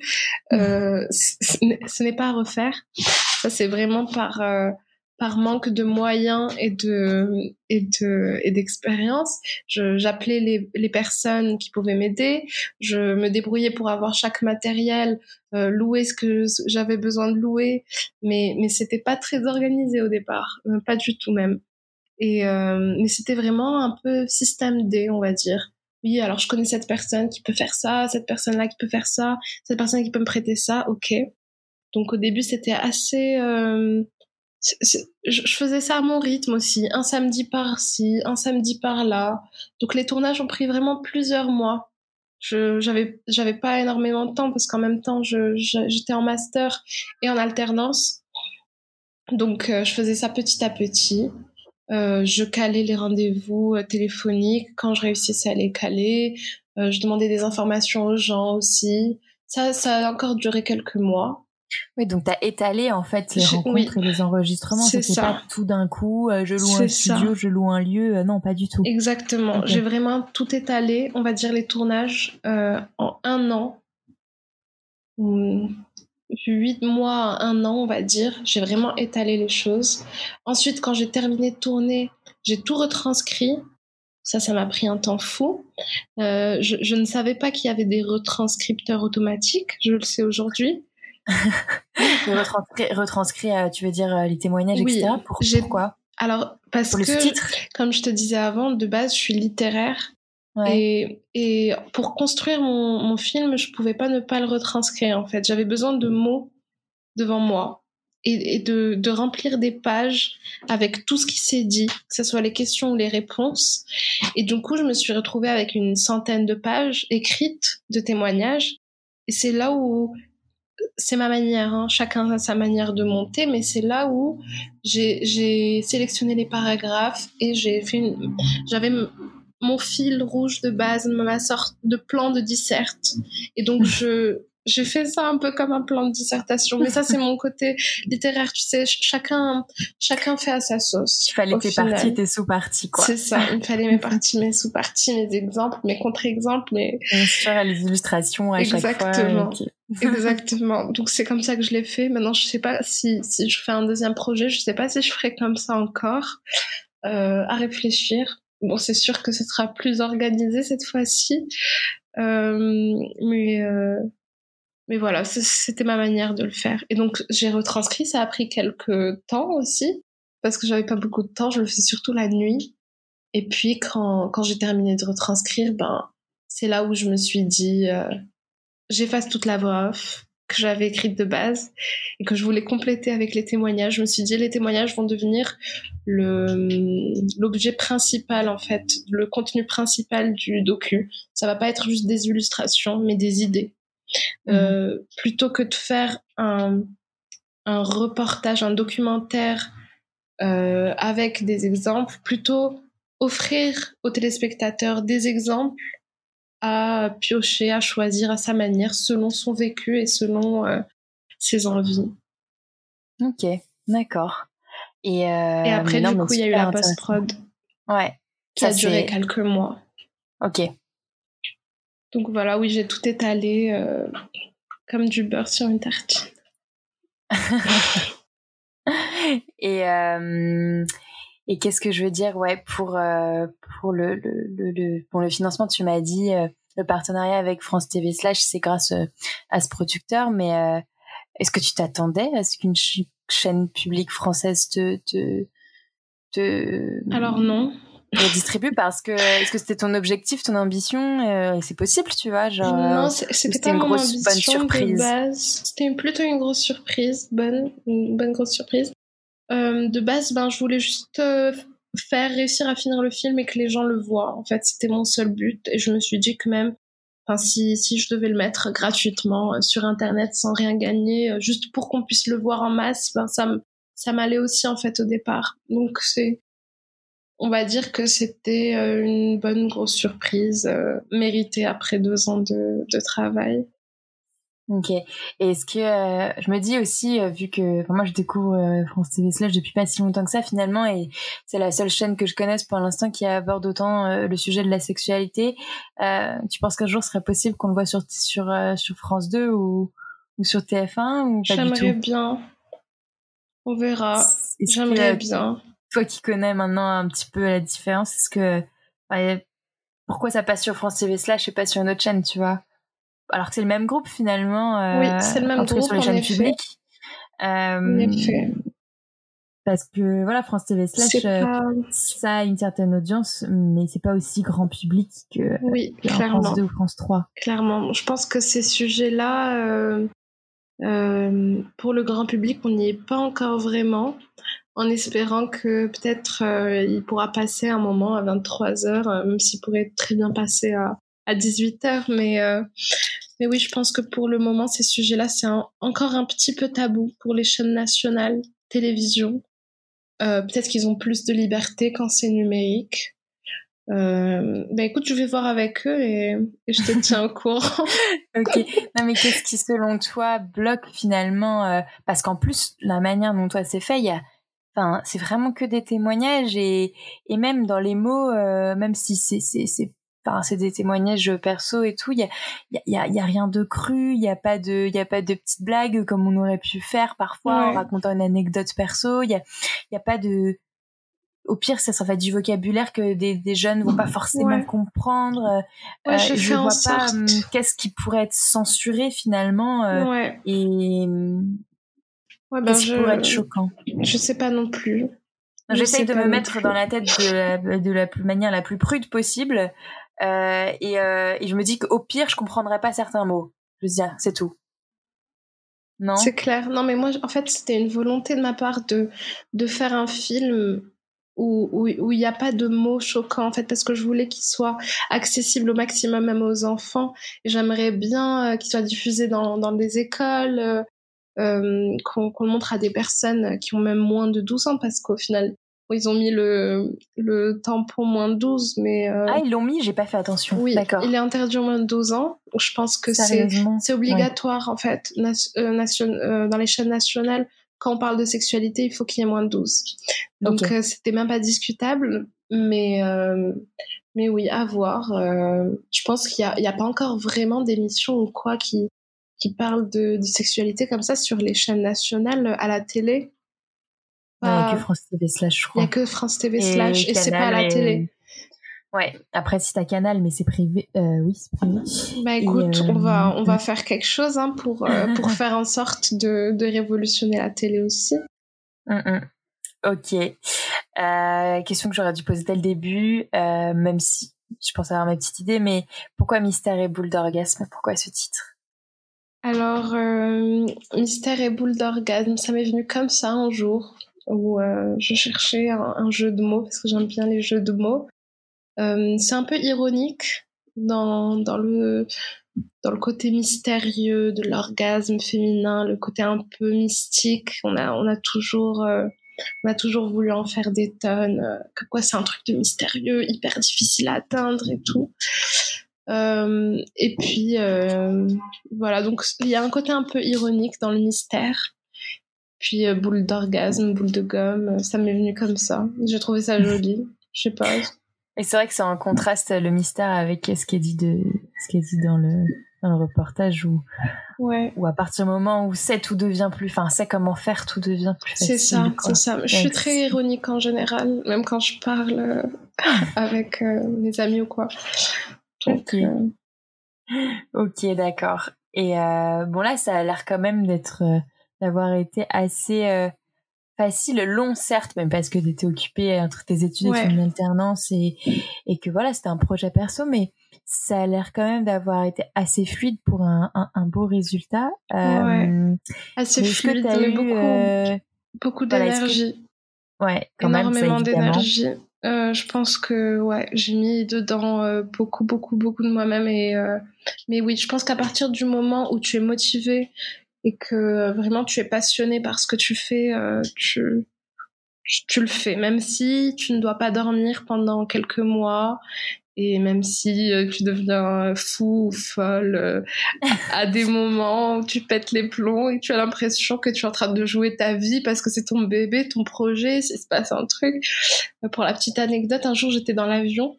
Euh, ce n'est pas à refaire. Ça, c'est vraiment par, euh, par manque de moyens et de et de et d'expérience. J'appelais les, les personnes qui pouvaient m'aider. Je me débrouillais pour avoir chaque matériel, euh, louer ce que j'avais besoin de louer, mais mais c'était pas très organisé au départ, euh, pas du tout même. Et euh, mais c'était vraiment un peu système D, on va dire. Oui, alors je connais cette personne qui peut faire ça, cette personne-là qui peut faire ça, cette personne qui peut me prêter ça, ok. Donc au début c'était assez. Euh, je faisais ça à mon rythme aussi, un samedi par-ci, un samedi par-là. Donc les tournages ont pris vraiment plusieurs mois. Je j'avais j'avais pas énormément de temps parce qu'en même temps j'étais en master et en alternance. Donc euh, je faisais ça petit à petit. Euh, je calais les rendez-vous euh, téléphoniques quand je réussissais à les caler. Euh, je demandais des informations aux gens aussi. Ça, ça a encore duré quelques mois. Oui, donc tu as étalé en fait les rencontres et les enregistrements. C'est ça. pas tout d'un coup, je loue un studio, je loue un lieu. non, pas du tout. Exactement. J'ai vraiment tout étalé, on va dire les tournages, en un an huit mois, un an, on va dire. J'ai vraiment étalé les choses. Ensuite, quand j'ai terminé de tourner, j'ai tout retranscrit. Ça, ça m'a pris un temps fou. Euh, je, ne savais pas qu'il y avait des retranscripteurs automatiques. Je le sais aujourd'hui. retranscrit, tu veux dire euh, les témoignages, etc. Pourquoi? Alors, parce que, comme je te disais avant, de base, je suis littéraire. Et, pour construire mon, film, je pouvais pas ne pas le retranscrire en fait. J'avais besoin de mots devant moi et, de, remplir des pages avec tout ce qui s'est dit, que ce soit les questions ou les réponses. Et du coup, je me suis retrouvée avec une centaine de pages écrites de témoignages. Et c'est là où c'est ma manière, hein. chacun a sa manière de monter, mais c'est là où j'ai sélectionné les paragraphes et j'ai fait une, j'avais mon fil rouge de base, ma sorte de plan de disserte. Et donc, je, j'ai fait ça un peu comme un plan de dissertation. Mais ça, c'est mon côté littéraire, tu sais. Chacun, chacun fait à sa sauce. Il fallait tes parties, tes sous-parties, quoi. C'est ça. Il fallait mes parties, mes sous-parties, mes exemples, mes contre-exemples, mes... Bien les illustrations à Exactement. chaque fois. Exactement. Donc, c'est comme ça que je l'ai fait. Maintenant, je sais pas si, si je fais un deuxième projet, je sais pas si je ferai comme ça encore. Euh, à réfléchir. Bon, c'est sûr que ce sera plus organisé cette fois-ci, euh, mais euh, mais voilà, c'était ma manière de le faire. Et donc j'ai retranscrit. Ça a pris quelques temps aussi parce que j'avais pas beaucoup de temps. Je le faisais surtout la nuit. Et puis quand quand j'ai terminé de retranscrire, ben c'est là où je me suis dit euh, j'efface toute la voix off que j'avais écrite de base et que je voulais compléter avec les témoignages. Je me suis dit les témoignages vont devenir le l'objet principal en fait, le contenu principal du docu. Ça va pas être juste des illustrations, mais des idées. Mmh. Euh, plutôt que de faire un un reportage, un documentaire euh, avec des exemples, plutôt offrir aux téléspectateurs des exemples à piocher, à choisir à sa manière, selon son vécu et selon euh, ses envies. Ok, d'accord. Et, euh, et, après, du coup, il y a eu la post-prod. Ouais. Qui a duré quelques mois. Ok. Donc voilà, oui, j'ai tout étalé euh, comme du beurre sur une tartine. et et qu'est-ce que je veux dire Ouais, pour euh, pour le, le, le, pour le financement, tu m'as dit euh, le partenariat avec France TV Slash, c'est grâce euh, à ce producteur. Mais est-ce que tu t'attendais à ce qu'une chaîne publique française te te, te Alors non. Te distribue parce que est-ce que c'était ton objectif, ton ambition C'est possible, tu vois genre, Non, c'était pas une grosse bonne surprise? C'était plutôt une grosse surprise, bonne, une bonne grosse surprise. Euh, de base, ben, je voulais juste euh, faire réussir à finir le film et que les gens le voient. En fait, c'était mon seul but. Et je me suis dit que même, si, si je devais le mettre gratuitement euh, sur Internet sans rien gagner, juste pour qu'on puisse le voir en masse, ben, ça ça m'allait aussi, en fait, au départ. Donc, c'est, on va dire que c'était une bonne grosse surprise méritée après deux ans de, de travail. Ok. Et est-ce que euh, je me dis aussi, euh, vu que moi je découvre euh, France TV Slash depuis pas si longtemps que ça finalement, et c'est la seule chaîne que je connaisse pour l'instant qui aborde autant le sujet de la sexualité, tu penses qu'un jour ce serait possible qu'on le voit sur sur sur France 2 ou ou sur TF1 ou pas J'aimerais bien. On verra. J'aimerais bien. Toi qui connais maintenant un petit peu la différence, est-ce que pourquoi ça passe sur France TV Slash et pas sur une autre chaîne, tu vois? Alors que c'est le même groupe finalement. Euh, oui, c'est le même groupe sur les chaînes publiques. Euh, parce que voilà, France TV Slash, euh, ça a une certaine audience, mais c'est pas aussi grand public que, oui, France 2 ou France 3. Clairement, je pense que ces sujets-là, pour le grand public, on n'y est pas encore vraiment, en espérant que peut-être il pourra passer un moment à 23 heures, même s'il pourrait très bien passer à à 18h, mais, euh, mais oui, je pense que pour le moment, ces sujets-là, c'est encore un petit peu tabou pour les chaînes nationales, télévision. Euh, peut-être qu'ils ont plus de liberté quand c'est numérique. Euh, bah écoute, je vais voir avec eux et, je te tiens au courant. ok. Non mais qu'est-ce qui selon toi bloque finalement euh, Parce qu'en plus, la manière dont toi c'est fait, il y a, enfin, c'est vraiment que des témoignages et et même dans les mots, même si c'est c'est des témoignages perso et tout. Il y a, y, a, y a rien de cru, il y a pas de, il y a pas de petites blagues comme on aurait pu faire parfois en racontant une anecdote perso. Il y a, y a pas de, au pire, ça sera du vocabulaire que des, des jeunes vont pas forcément comprendre. Ouais, euh, je, vois pas hum, qu'est-ce qui pourrait être censuré finalement euh, et ben qui pourrait être choquant. Je sais pas non plus. J'essaye de me mettre dans la tête de la, de la manière la plus prude possible euh, et, euh, et, je me dis qu'au pire, je comprendrais pas certains mots. Je veux dire, c'est tout. Non? C'est clair. Non, mais moi, en fait, c'était une volonté de ma part de, de faire un film où il où, n'y a pas de mots choquants, en fait, parce que je voulais qu'il soit accessible au maximum, même aux enfants. J'aimerais bien euh, qu'il soit diffusé dans, dans des écoles, qu'on le montre à des personnes qui ont même moins de 12 ans, parce qu'au final, ils ont mis le, le tampon moins de 12, mais... Euh, ah, ils l'ont mis, j'ai pas fait attention. Oui, d'accord. il est interdit au moins de 12 ans. Je pense que c'est, c'est obligatoire, en fait, euh, nation, euh, dans les chaînes nationales. Quand on parle de sexualité, il faut qu'il y ait moins de 12. Donc c'était même pas discutable, mais... mais oui, à voir. je pense qu'il y a, il y a pas encore vraiment d'émissions ou quoi qui, qui parlent de, de sexualité comme ça sur les chaînes nationales à la télé. Il n'y a que France TV slash, je crois. Il n'y a que France TV slash et, c'est pas à la télé. Ouais. Après, si t'as Canal, mais c'est privé. Euh, oui, c'est privé. Bah écoute, on va on va faire quelque chose hein, pour euh, pour faire en sorte de de révolutionner la télé aussi. Mm, mm. Ok. Euh, question que j'aurais dû poser dès le début, euh, même si je pense avoir ma petite idée, mais pourquoi Mystère et boule d'orgasme? Pourquoi ce titre? Alors, Mystère et boule d'orgasme, ça m'est venu comme ça un jour où euh, je cherchais un, jeu de mots parce que j'aime bien les jeux de mots. Euh, c'est un peu ironique dans, dans, le, dans le côté mystérieux de l'orgasme féminin, le côté un peu mystique. On a, on a toujours... Euh, on a toujours voulu en faire des tonnes, que quoi c'est un truc de mystérieux, hyper difficile à atteindre et tout. Euh, et puis voilà, donc il y a un côté un peu ironique dans le mystère. Puis euh, boule d'orgasme, boule de gomme, euh, ça m'est venu comme ça. J'ai trouvé ça joli. Je sais pas. Et c'est vrai que c'est un contraste le mystère avec ce qui est dit de ce qui est dit dans le dans le reportage où ouais. où à partir du moment où c'est tout devient plus enfin c'est comment faire tout devient plus facile. C'est ça, c'est ça. Je suis très ironique en général, même quand je parle euh, avec mes amis ou quoi. ok. Ok, d'accord. Et bon là, ça a l'air quand même d'être d'avoir été assez euh, facile, long certes, même parce que tu étais occupée entre tes études et ton alternance et, et que voilà, c'était un projet perso, mais ça a l'air quand même d'avoir été assez fluide pour un, un, beau résultat. Euh, assez fluide, mais beaucoup, euh, beaucoup d'énergie. Ouais, quand Énormément d'énergie. Euh, je pense que ouais, j'ai mis dedans euh, beaucoup, beaucoup, beaucoup de moi-même et mais oui, je pense qu'à partir du moment où tu es motivé et que vraiment tu es passionné par ce que tu fais, euh, tu, tu, le fais, même si tu ne dois pas dormir pendant quelques mois et même si euh, tu deviens fou ou folle euh, à des moments où tu pètes les plombs et tu as l'impression que tu es en train de jouer ta vie parce que c'est ton bébé, ton projet, s'il se passe un truc. Euh, pour la petite anecdote, un jour j'étais dans l'avion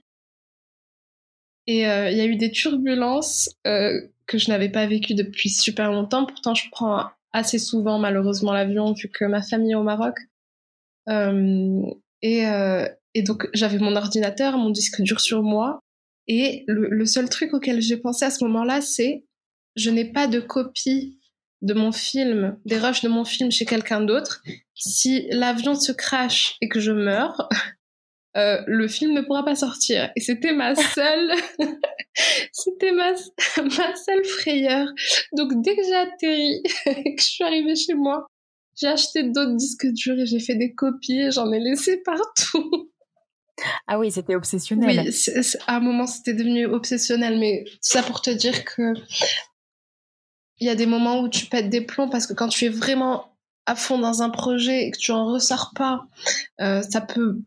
et il y a eu des turbulences que je n'avais pas vécues depuis super longtemps. Pourtant, je prends assez souvent malheureusement l'avion vu que ma famille est au Maroc. et, et donc j'avais mon ordinateur, mon disque dur sur moi. Et le, seul truc auquel j'ai pensé à ce moment-là, c'est je n'ai pas de copie de mon film, des rushs de mon film chez quelqu'un d'autre. Si l'avion se crache et que je meurs, euh, le film ne pourra pas sortir. Et c'était ma seule, c'était ma, ma seule frayeur. Donc dès que j'ai atterri et que je suis arrivée chez moi, j'ai acheté d'autres disques durs et j'ai fait des copies et j'en ai laissé partout. Ah oui, c'était obsessionnel. Oui, à un moment, c'était devenu obsessionnel, mais ça pour te dire que il y a des moments où tu pètes des plombs parce que quand tu es vraiment à fond dans un projet et que tu en ressors pas, euh, ça peut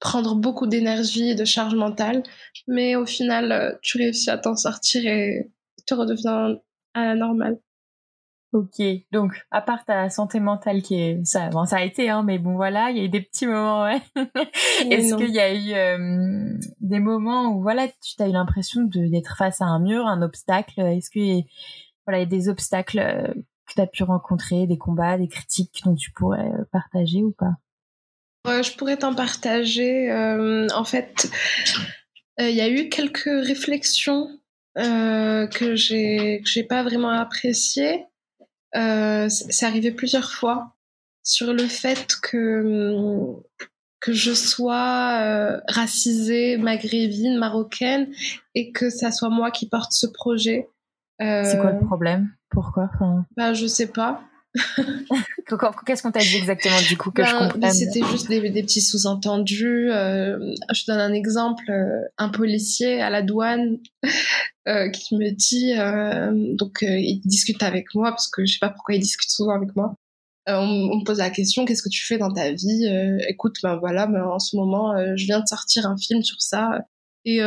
prendre beaucoup d'énergie et de charge mentale, mais au final, euh, tu réussis à t'en sortir et tu redeviens à la normale. Ok, donc à part ta santé mentale qui est ça, bon ça a été hein, mais bon voilà, il y a eu des petits moments. Ouais. Est-ce qu'il y a eu euh, des moments où voilà, tu as eu l'impression d'être face à un mur, un obstacle? Est-ce que voilà, il y a des obstacles euh, que tu as pu rencontrer, des combats, des critiques dont tu pourrais partager ou pas? Je pourrais t'en partager. en fait, il y a eu quelques réflexions que j'ai que j'ai pas vraiment appréciées euh, c'est arrivé plusieurs fois sur le fait que que je sois euh, racisée, maghrébine, marocaine, et que ça soit moi qui porte ce projet. Euh, c'est quoi le problème? Pourquoi? Enfin... bah, Je sais pas. Qu'est-ce qu'on t'a dit exactement du coup que je ben, comprenne? C'était juste des, des petits sous-entendus. Euh, je donne un exemple. Euh, un policier à la douane euh, qui me dit, euh, donc il discute avec moi parce que je sais pas pourquoi il discute souvent avec moi. On, on, me pose la question qu'est-ce que tu fais dans ta vie? Écoute, ben voilà, ben, en ce moment je viens de sortir un film sur ça. Et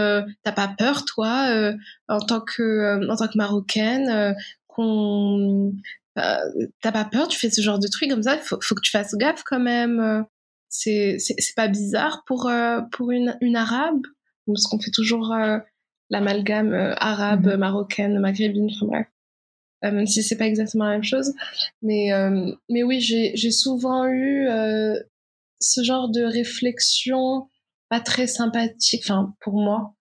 t'as pas peur toi, en tant que en tant que marocaine, qu'on t'as pas peur, tu fais ce genre de truc comme ça, faut, faut que tu fasses gaffe quand même. Euh, c'est, c'est, pas bizarre pour, euh, pour une, une arabe, parce qu'on fait toujours euh, l'amalgame arabe, mhm. marocaine, maghrébine, enfin bref. même si c'est pas exactement la même chose. Mais, mais oui, j'ai, j'ai souvent eu ce genre de réflexion pas très sympathique, enfin pour moi,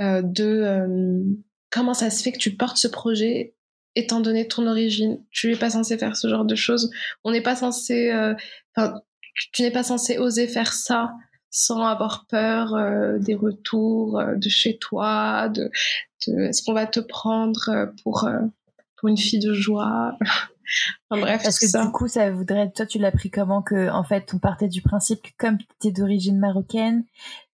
de comment ça se fait que tu portes ce projet étant donné ton origine. Tu n'es pas censé faire ce genre de choses. On n'est pas censé, euh, tu n'es pas censé oser faire ça sans avoir peur euh, des retours euh, de chez toi, de, de est-ce qu'on va te prendre pour pour une fille de joie? enfin, bref, parce que du coup, ça voudrait, toi, tu l'as pris comment que, en fait, on partait du principe que comme tu es d'origine marocaine,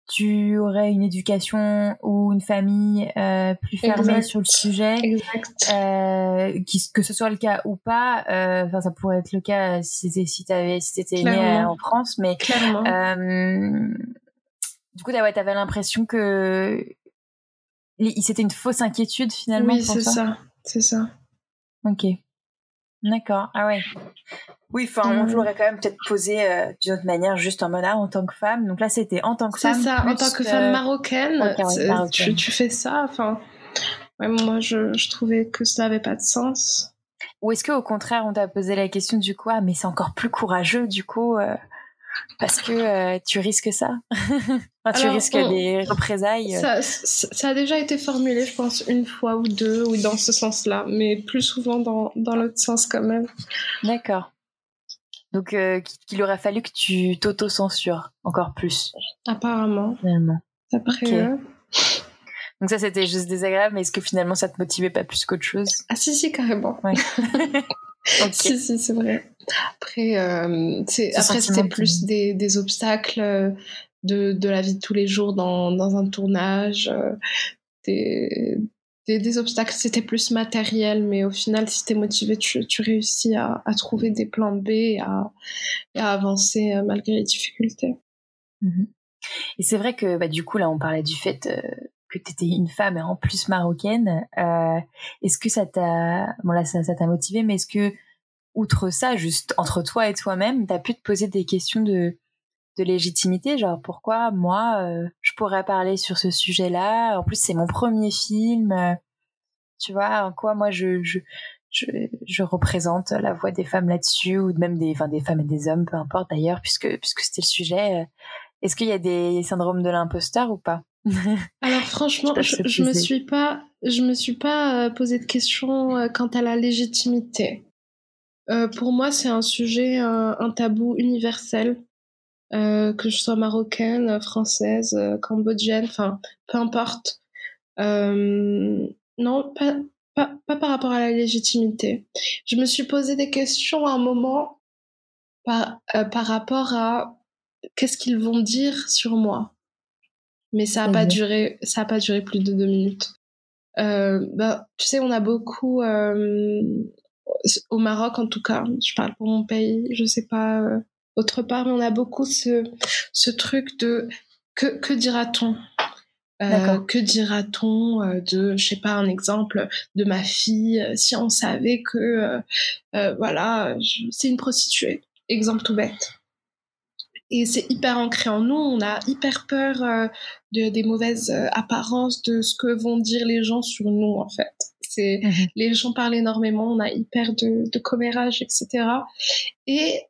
tu aurais une éducation ou une famille euh, plus fermée sur le sujet. Exact. Euh, que ce soit le cas ou pas, euh, enfin ça pourrait être le cas si si t'avais si t'étais né en France, mais Clairement. Euh, du coup, ouais, t'avais l'impression que c'était une fausse inquiétude finalement. Oui, c'est ça, c'est ça. Ok. D'accord. Ah ouais. Oui, enfin, on l'aurait quand même peut-être posé euh, d'une autre manière, juste en mode ah, en tant que femme. Donc là, c'était en tant que femme. C'est ça, en tant que femme marocaine, Tu, fais ça. Enfin, moi, je, trouvais que ça n'avait pas de sens. Ou est-ce qu'au contraire, on t'a posé la question du coup, ah, mais c'est encore plus courageux du coup euh, parce que euh, tu risques ça. tu risques des représailles. Ça, ça, a déjà été formulé, je pense, une fois ou deux, ou dans ce sens-là, mais plus souvent dans, dans l'autre sens quand même. D'accord. Donc, euh, qu'il aurait fallu que tu t'auto-censures encore plus. Apparemment. Finalement. Après Donc ça, c'était juste désagréable, mais est-ce que finalement, ça te motivait pas plus qu'autre chose? Ah si, si, carrément. Ouais. Si, si, c'est vrai. Après, euh, après c'était plus des, des obstacles euh, de, de, la vie de tous les jours dans, dans un tournage, euh, des, des, obstacles, c'était plus matériel, mais au final, si tu es motivé, tu, réussis à, trouver des plans B et à, avancer euh, malgré les difficultés. Mhm. Et c'est vrai que bah, du coup, là, on parlait du fait euh, que tu étais une femme et en plus marocaine. Euh, est-ce que ça t'a bon là ça t'a motivé, mais est-ce que outre ça, juste entre toi et toi-même, tu as pu te poser des questions de de légitimité, genre pourquoi moi euh, je pourrais parler sur ce sujet-là? En plus, c'est mon premier film, euh, tu vois, en quoi moi je, je je, représente la voix des femmes là-dessus ou même des enfin des femmes et des hommes, peu importe d'ailleurs, puisque puisque c'était le sujet. Euh. Est-ce qu'il y a des syndromes de l'imposteur ou pas? Alors franchement, je, je, me suis pas je me suis pas posé de questions quant à la légitimité. pour moi, c'est un sujet, un tabou universel. Euh, que je sois marocaine, française, euh, cambodgienne, enfin, peu importe. Euh, non, pas, pas, pas, par rapport à la légitimité. Je me suis posé des questions à un moment par, par rapport à qu'est-ce qu'ils vont dire sur moi. Mais ça a pas mhm. duré, ça a pas duré plus de deux minutes. bah, tu sais, on a beaucoup au Maroc en tout cas. Je parle pour mon pays. Je sais pas autre part, on a beaucoup ce, ce truc de que, que dira-t-on? Euh, que dira-t-on euh, de, je sais pas, un exemple de ma fille euh, si on savait que, voilà, c'est une prostituée, exemple tout bête. Et c'est hyper ancré en nous, on a hyper peur de, des mauvaises apparences, de ce que vont dire les gens sur nous en fait. C'est mmh les gens parlent énormément, on a hyper de, de commérage, etc. Et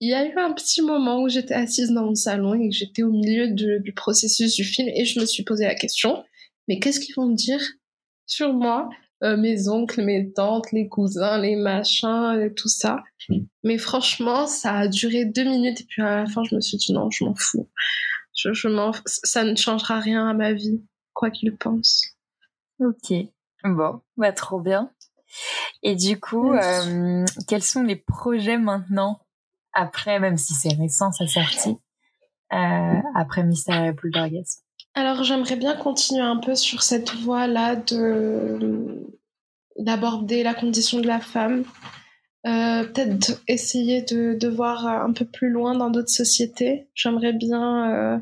il y a eu un petit moment où j'étais assise dans mon salon et que j'étais au milieu du processus du film et je me suis posé la question, mais qu'est-ce qu'ils vont dire sur moi euh, Mes oncles, mes tantes, les cousins, les machins, et tout ça. Mais franchement, ça a duré deux minutes et puis à la fin, je me suis dit non, je m'en fous. Je, je m'en, ça ne changera rien à ma vie, quoi qu'ils pensent. Ok, bon, bah trop bien. Et du coup, euh, quels sont les projets maintenant après, même si c'est récent, sa sortie, euh, après Mystère et plus Alors, j'aimerais bien continuer un peu sur cette voie-là de d'aborder la condition de la femme. Euh, peut-être essayer de, de voir un peu plus loin dans d'autres sociétés. J'aimerais bien euh,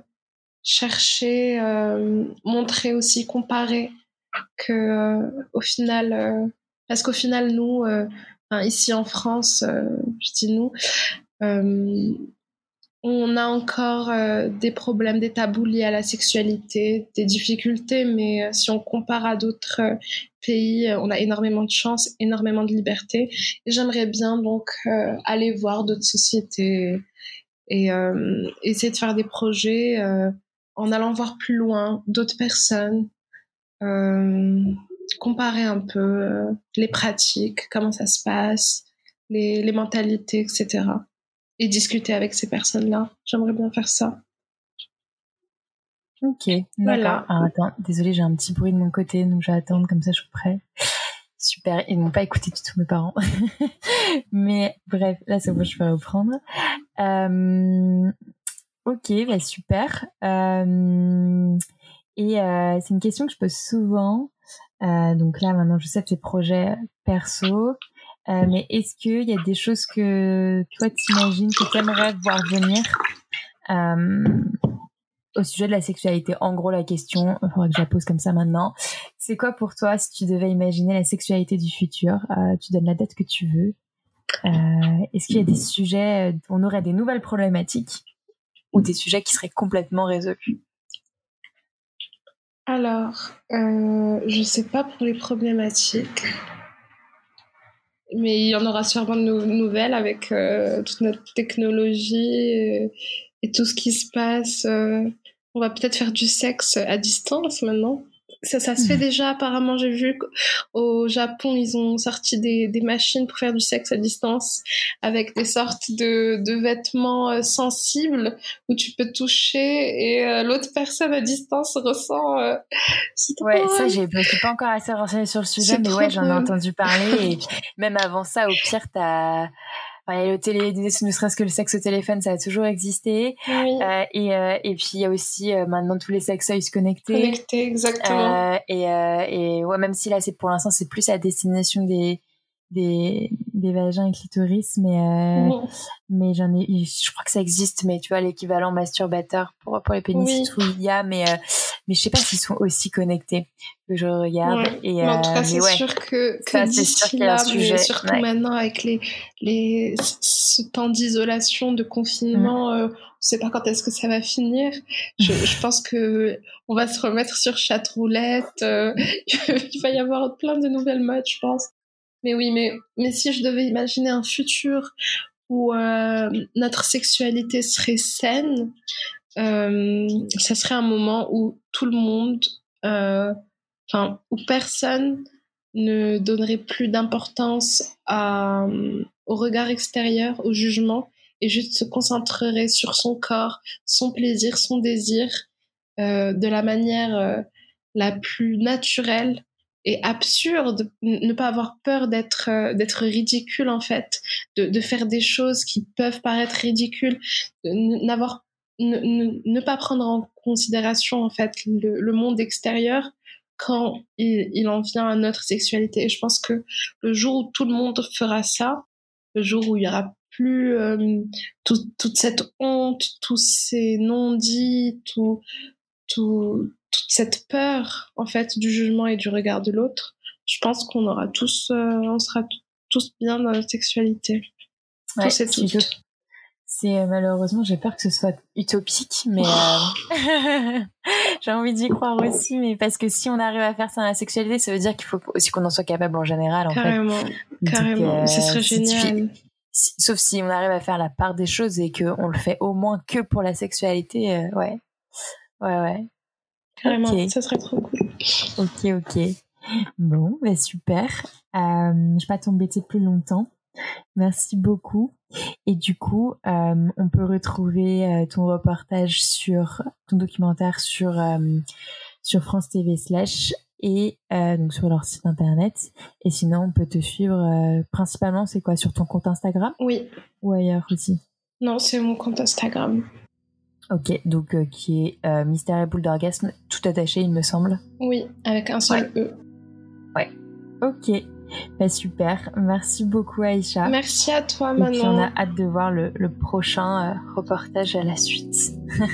chercher, euh, montrer aussi, comparer que euh, au final, euh, parce qu'au final, nous, ici en France, je dis nous, euh, on a encore euh, des problèmes, des tabous liés à la sexualité, des difficultés, mais euh, si on compare à d'autres pays, on a énormément de chance, énormément de liberté. J'aimerais bien donc aller voir d'autres sociétés et essayer de faire des projets en allant voir plus loin d'autres personnes, comparer un peu les pratiques, comment ça se passe, les, les mentalités, etc et discuter avec ces personnes-là. J'aimerais bien faire ça. Ok, voilà. Alors, attends, désolée, j'ai un petit bruit de mon côté, donc je vais attendre comme ça, je suis prêt. Super, ils m'ont pas écouté du tout mes parents. Mais bref, là c'est bon, je peux reprendre. Euh, ok, bah super. Euh, et euh, c'est une question que je pose souvent. Donc là maintenant, je sais que tes projets perso. Euh, mais est-ce qu'il y a des choses que toi t'imagines que tu aimerais voir venir euh, au sujet de la sexualité? En gros, la question, il faudrait que je la pose comme ça maintenant. C'est quoi pour toi si tu devais imaginer la sexualité du futur? Euh, Tu donnes la date que tu veux. est-ce qu'il y a des sujets, on aurait des nouvelles problématiques ou des sujets qui seraient complètement résolus? Alors, je sais pas pour les problématiques mais il y en aura sûrement de nouvelles avec euh, toute notre technologie et, tout ce qui se passe. Euh. on va peut-être faire du sexe à distance maintenant. Ça, ça se fait hmm. déjà apparemment. J'ai vu qu'au Japon, ils ont sorti des, des, machines pour faire du sexe à distance avec des sortes de, de vêtements euh, sensibles où tu peux toucher et euh, l'autre personne à distance ressent. Euh, ouais, ça, j'ai, je suis pas encore assez renseignée sur le sujet, mais ouais, j'en ai entendu parler. Et même avant ça, au pire, t'as le télé, ne serait-ce que le sexe au téléphone, ça a toujours existé. Euh, et, euh, et puis il y a aussi euh, maintenant tous les sextoys connectés. Connectés, exactement. et, et ouais, même si là, c'est pour l'instant, c'est plus à destination des des, des vagins et clitoris, mais euh, mais j'en ai, je crois que ça existe, mais tu vois l'équivalent masturbateur pour pour les pénis, oui. il y a, mais euh, mais je sais pas s'ils sont aussi connectés que je regarde. Et, en tout cas, euh, c'est sûr que, que d'ici là, mais surtout maintenant avec les les ce temps d'isolation, de confinement, mm. on sait pas quand est-ce que ça va finir. Je, je pense que on va se remettre sur chat roulette. il va y avoir plein de nouvelles modes, je pense. Mais oui, mais, mais si je devais imaginer un futur où euh, notre sexualité serait saine, euh, ça serait un moment où tout le monde, euh, enfin, où personne ne donnerait plus d'importance au regard extérieur, au jugement, et juste se concentrerait sur son corps, son plaisir, son désir, de la manière la plus naturelle et absurde, ne pas avoir peur d'être euh, d'être ridicule en fait, de, de, faire des choses qui peuvent paraître ridicules, n'avoir ne, ne, pas prendre en considération en fait le, le monde extérieur quand il, il, en vient à notre sexualité. Et je pense que le jour où tout le monde fera ça, le jour où il y aura plus euh, toute cette honte, tous ces non-dits, tout, tout, toute cette peur en fait du jugement et du regard de l'autre, je pense qu'on aura tous, euh, on sera tous bien dans notre sexualité. Ouais, c'est euh, malheureusement, j'ai peur que ce soit utopique, mais euh, j'ai envie d'y croire aussi. Mais parce que si on arrive à faire ça dans la sexualité, ça veut dire qu'il faut aussi qu'on en soit capable en général. En carrément, fait. carrément. ce serait génial. sauf si on arrive à faire la part des choses et qu'on le fait au moins que pour la sexualité, ouais, ouais, ouais. Carrément, ça serait trop cool. Ok, ok. Bon, bah super. Euh, je vais pas t'embêter plus longtemps. Merci beaucoup. Et du coup, euh, on peut retrouver euh, ton reportage sur ton documentaire sur sur France TV slash et donc sur leur site internet. Et sinon, on peut te suivre principalement, c'est quoi, sur ton compte Instagram Oui. Ou ailleurs aussi? Non, c'est mon compte Instagram. Ok, donc euh, qui est euh, Mystère et boule d'orgasme, tout attaché, il me semble. Oui, avec un seul E. Ouais. Ok. Bah, super. Merci beaucoup, Aïcha. Merci à toi, Manon. Et puis on a hâte de voir le, prochain euh, reportage à la suite.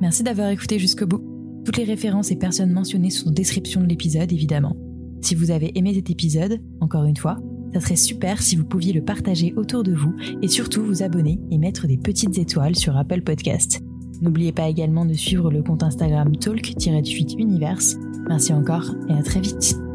Merci d'avoir écouté jusqu'au bout. Toutes les références et personnes mentionnées sont en description de l'épisode, évidemment. Si vous avez aimé cet épisode, encore une fois, ça serait super si vous pouviez le partager autour de vous et surtout vous abonner et mettre des petites étoiles sur Apple Podcast. N'oubliez pas également de suivre le compte Instagram talk-univers. Merci encore et à très vite.